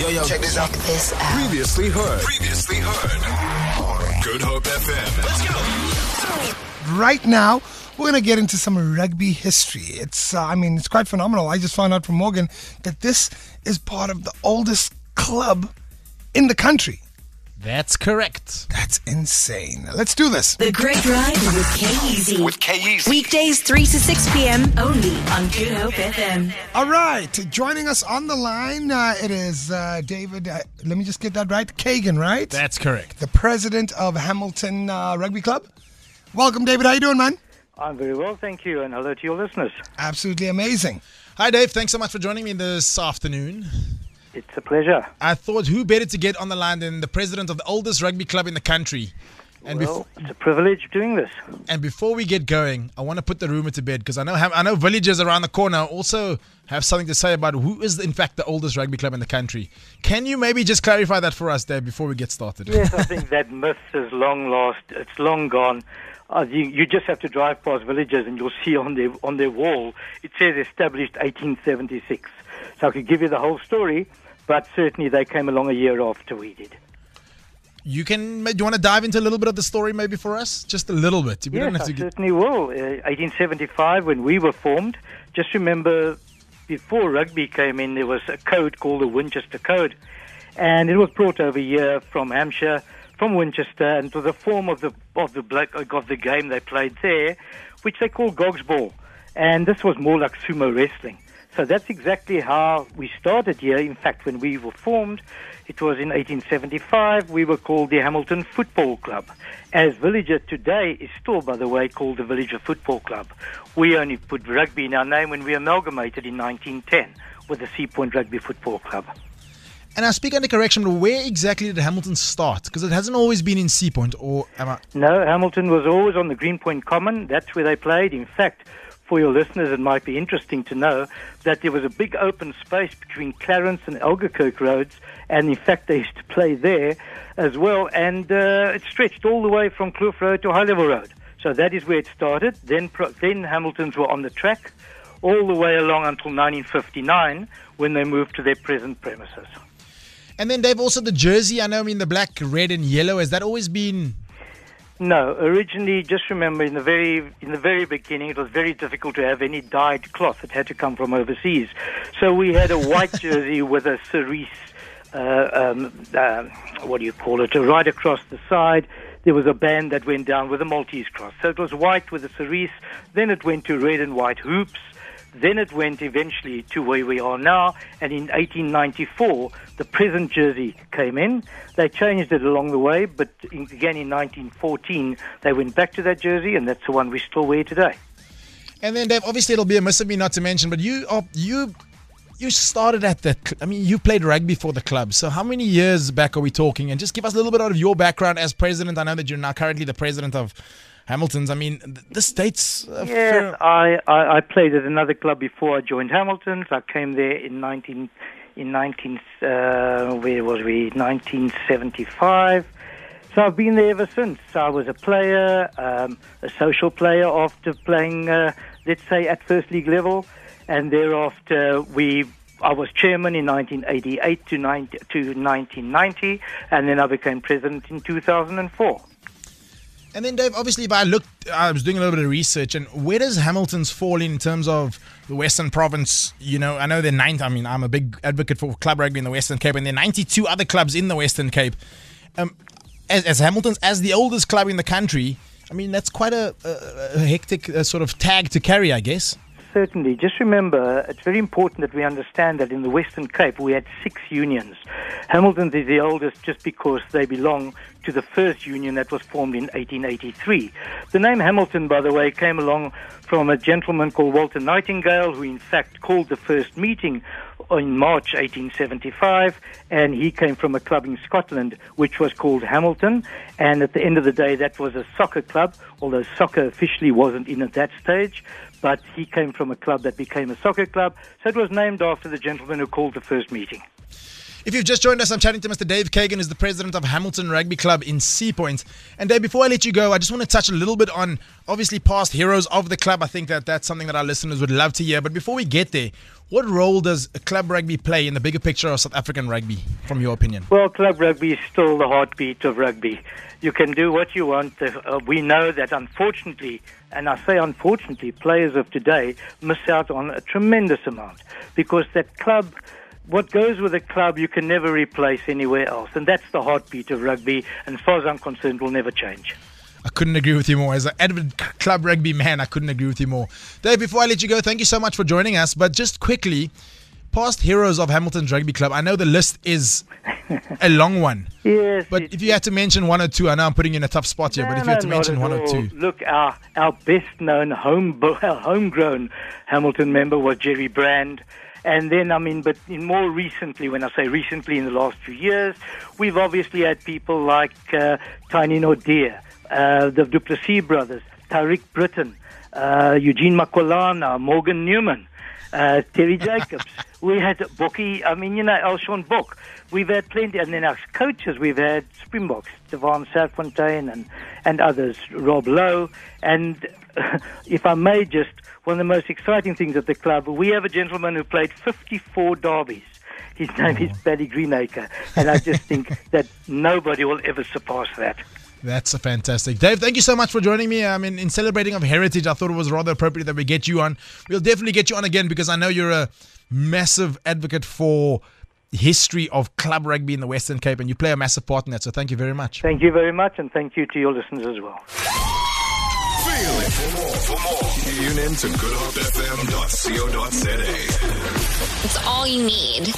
Yo, yo, check this out. This out. Previously heard. Previously heard. Good Hope FM. Let's go. right now we're going to get into some rugby history. It's, uh, I mean, it's quite phenomenal. I just found out from Morgan that this is part of the oldest club in the country. That's correct. That's insane. Let's do this. The Great Ride with Kyeezi. With Kyeezi. Weekdays 3 to 6 p.m. only on Good Hope FM. All right, joining us on the line, uh, it is uh, David. Uh, let me just get that right. Kagan, right? That's correct. the president of Hamilton uh, Rugby Club. Welcome, David. How you doing, man? I'm very well, thank you, and hello to your listeners. Absolutely amazing. Hi, Dave. Thanks so much for joining me this afternoon. It's a pleasure. I thought who better to get on the line than the president of the oldest rugby club in the country. And, well, bef- it's a privilege doing this. and before we get going, I want to put the rumor to bed because I know I know villagers around the corner also have something to say about who is in fact the oldest rugby club in the country. Can you maybe just clarify that for us, Dave, before we get started? Yes, I think that myth is long lost. It's long gone. Uh, you, you just have to drive past villages and you'll see on their on their wall it says established 1876. So I could give you the whole story, but certainly they came along a year after we did. You can. Do you want to dive into a little bit of the story, maybe for us, just a little bit? We don't Yes, have I to get. certainly will. Uh, 1875, when we were formed, just remember before rugby came in, there was a code called the Winchester Code, and it was brought over here from Hampshire, from Winchester, and it was a form of the of the black of the game they played there, which they called Gog's ball, and this was more like sumo wrestling. So that's exactly how we started here. In fact, when we were formed, it was in 1875. We were called the Hamilton Football Club. As Villager today is still, by the way, called the Villager Football Club. We only put rugby in our name when we amalgamated in 1910 with the Sea Point Rugby Football Club. And I speak under correction, but where exactly did Hamilton start? Because it hasn't always been in Sea Point, or am I? No, Hamilton was always on the Greenpoint Common. That's where they played. In fact, for your listeners, it might be interesting to know that there was a big open space between Clarence and Albuquerque roads, and in fact, they used to play there as well. And uh, it stretched all the way from Cliff Road to High Level Road. So that is where it started. Then, then Hamiltons were on the track all the way along until 1959 when they moved to their present premises. And then Dave, also the jersey. I know, I mean, the black, red, and yellow. Has that always been? No, originally, just remember in the very in the very beginning, it was very difficult to have any dyed cloth. It had to come from overseas. So we had a white jersey with a cerise, uh, um, uh, what do you call it, right across the side. There was a band that went down with a Maltese cross. So it was white with a cerise. Then it went to red and white hoops. Then it went eventually to where we are now, and in 1894, the present jersey came in. They changed it along the way, but in, again in 1914, they went back to that jersey, and that's the one we still wear today. And then Dave, obviously it'll be a miss of me not to mention, but you are you you started at cl- I mean, you played rugby for the club. So how many years back are we talking? And just give us a little bit out of your background as president. I know that you're now currently the president of Hamilton's. I mean, the states. Uh, fair- I, I, I played at another club before I joined Hamilton's. I came there in 19, in 19, uh, where was we? 1975. So I've been there ever since. I was a player, um, a social player after playing, uh, let's say, at first league level, and thereafter we. I was chairman in 1988 to, 90, to 1990, and then I became president in 2004. And then, Dave, obviously, if I looked, I was doing a little bit of research, and where does Hamilton's fall in terms of the Western Province? You know, I know they're ninth. I mean, I'm a big advocate for club rugby in the Western Cape, and there are 92 other clubs in the Western Cape. Um, as, as Hamilton's, as the oldest club in the country, I mean, that's quite a, a, a hectic uh, sort of tag to carry, I guess. Certainly. Just remember, it's very important that we understand that in the Western Cape we had six unions. Hamilton's is the oldest just because they belong to the first union that was formed in 1883. The name Hamilton, by the way, came along from a gentleman called Walter Nightingale, who in fact called the first meeting in March 1875, and he came from a club in Scotland which was called Hamilton. And at the end of the day, that was a soccer club, although soccer officially wasn't in at that stage. But he came from a club that became a soccer club, so it was named after the gentleman who called the first meeting. If you've just joined us, I'm chatting to Mr. Dave Kagan, who's the president of Hamilton Rugby Club in Sea Point. And Dave, before I let you go, I just want to touch a little bit on obviously past heroes of the club. I think that that's something that our listeners would love to hear. But before we get there, what role does club rugby play in the bigger picture of South African rugby, from your opinion? Well, club rugby is still the heartbeat of rugby. You can do what you want. Uh, we know that unfortunately, and I say unfortunately, players of today miss out on a tremendous amount because that club what goes with a club you can never replace anywhere else. And that's the heartbeat of rugby. And as far as I'm concerned, will never change. I couldn't agree with you more. As an avid club rugby man, I couldn't agree with you more. Dave, before I let you go, thank you so much for joining us. But just quickly, past heroes of Hamilton's Rugby Club. I know the list is a long one. Yes. But if you had to mention one or two, I know I'm putting you in a tough spot here, no, but if you had to no, mention one at or two. Look, our, our best known home, homegrown Hamilton member was Gerry Brand. And then, I mean, but in more recently, when I say recently in the last few years, we've obviously had people like uh, Tiny Nordia, uh, the Duplessis brothers, Tariq Britton, uh, Eugene Makolana, Morgan Newman, uh, Terry Jacobs. we had Bookie, I mean, you know, Elshon Book. We've had plenty, and then our coaches, we've had Springboks, Devon Southfontein and, and others, Rob Louw. And if I may just, one of the most exciting things at the club, we have a gentleman who played 54 derbies. His name is Paddy Greenacre, and I just think that nobody will ever surpass that. That's a fantastic. Dave, thank you so much for joining me. I mean, in celebrating of heritage, I thought it was rather appropriate that we get you on. We'll definitely get you on again because I know you're a massive advocate for history of club rugby in the Western Cape and you play a massive part in that. So thank you very much. Thank you very much, and thank you to your listeners as well. Feel it for more. For more, tune in to goodhopefm.co.za. It's all you need.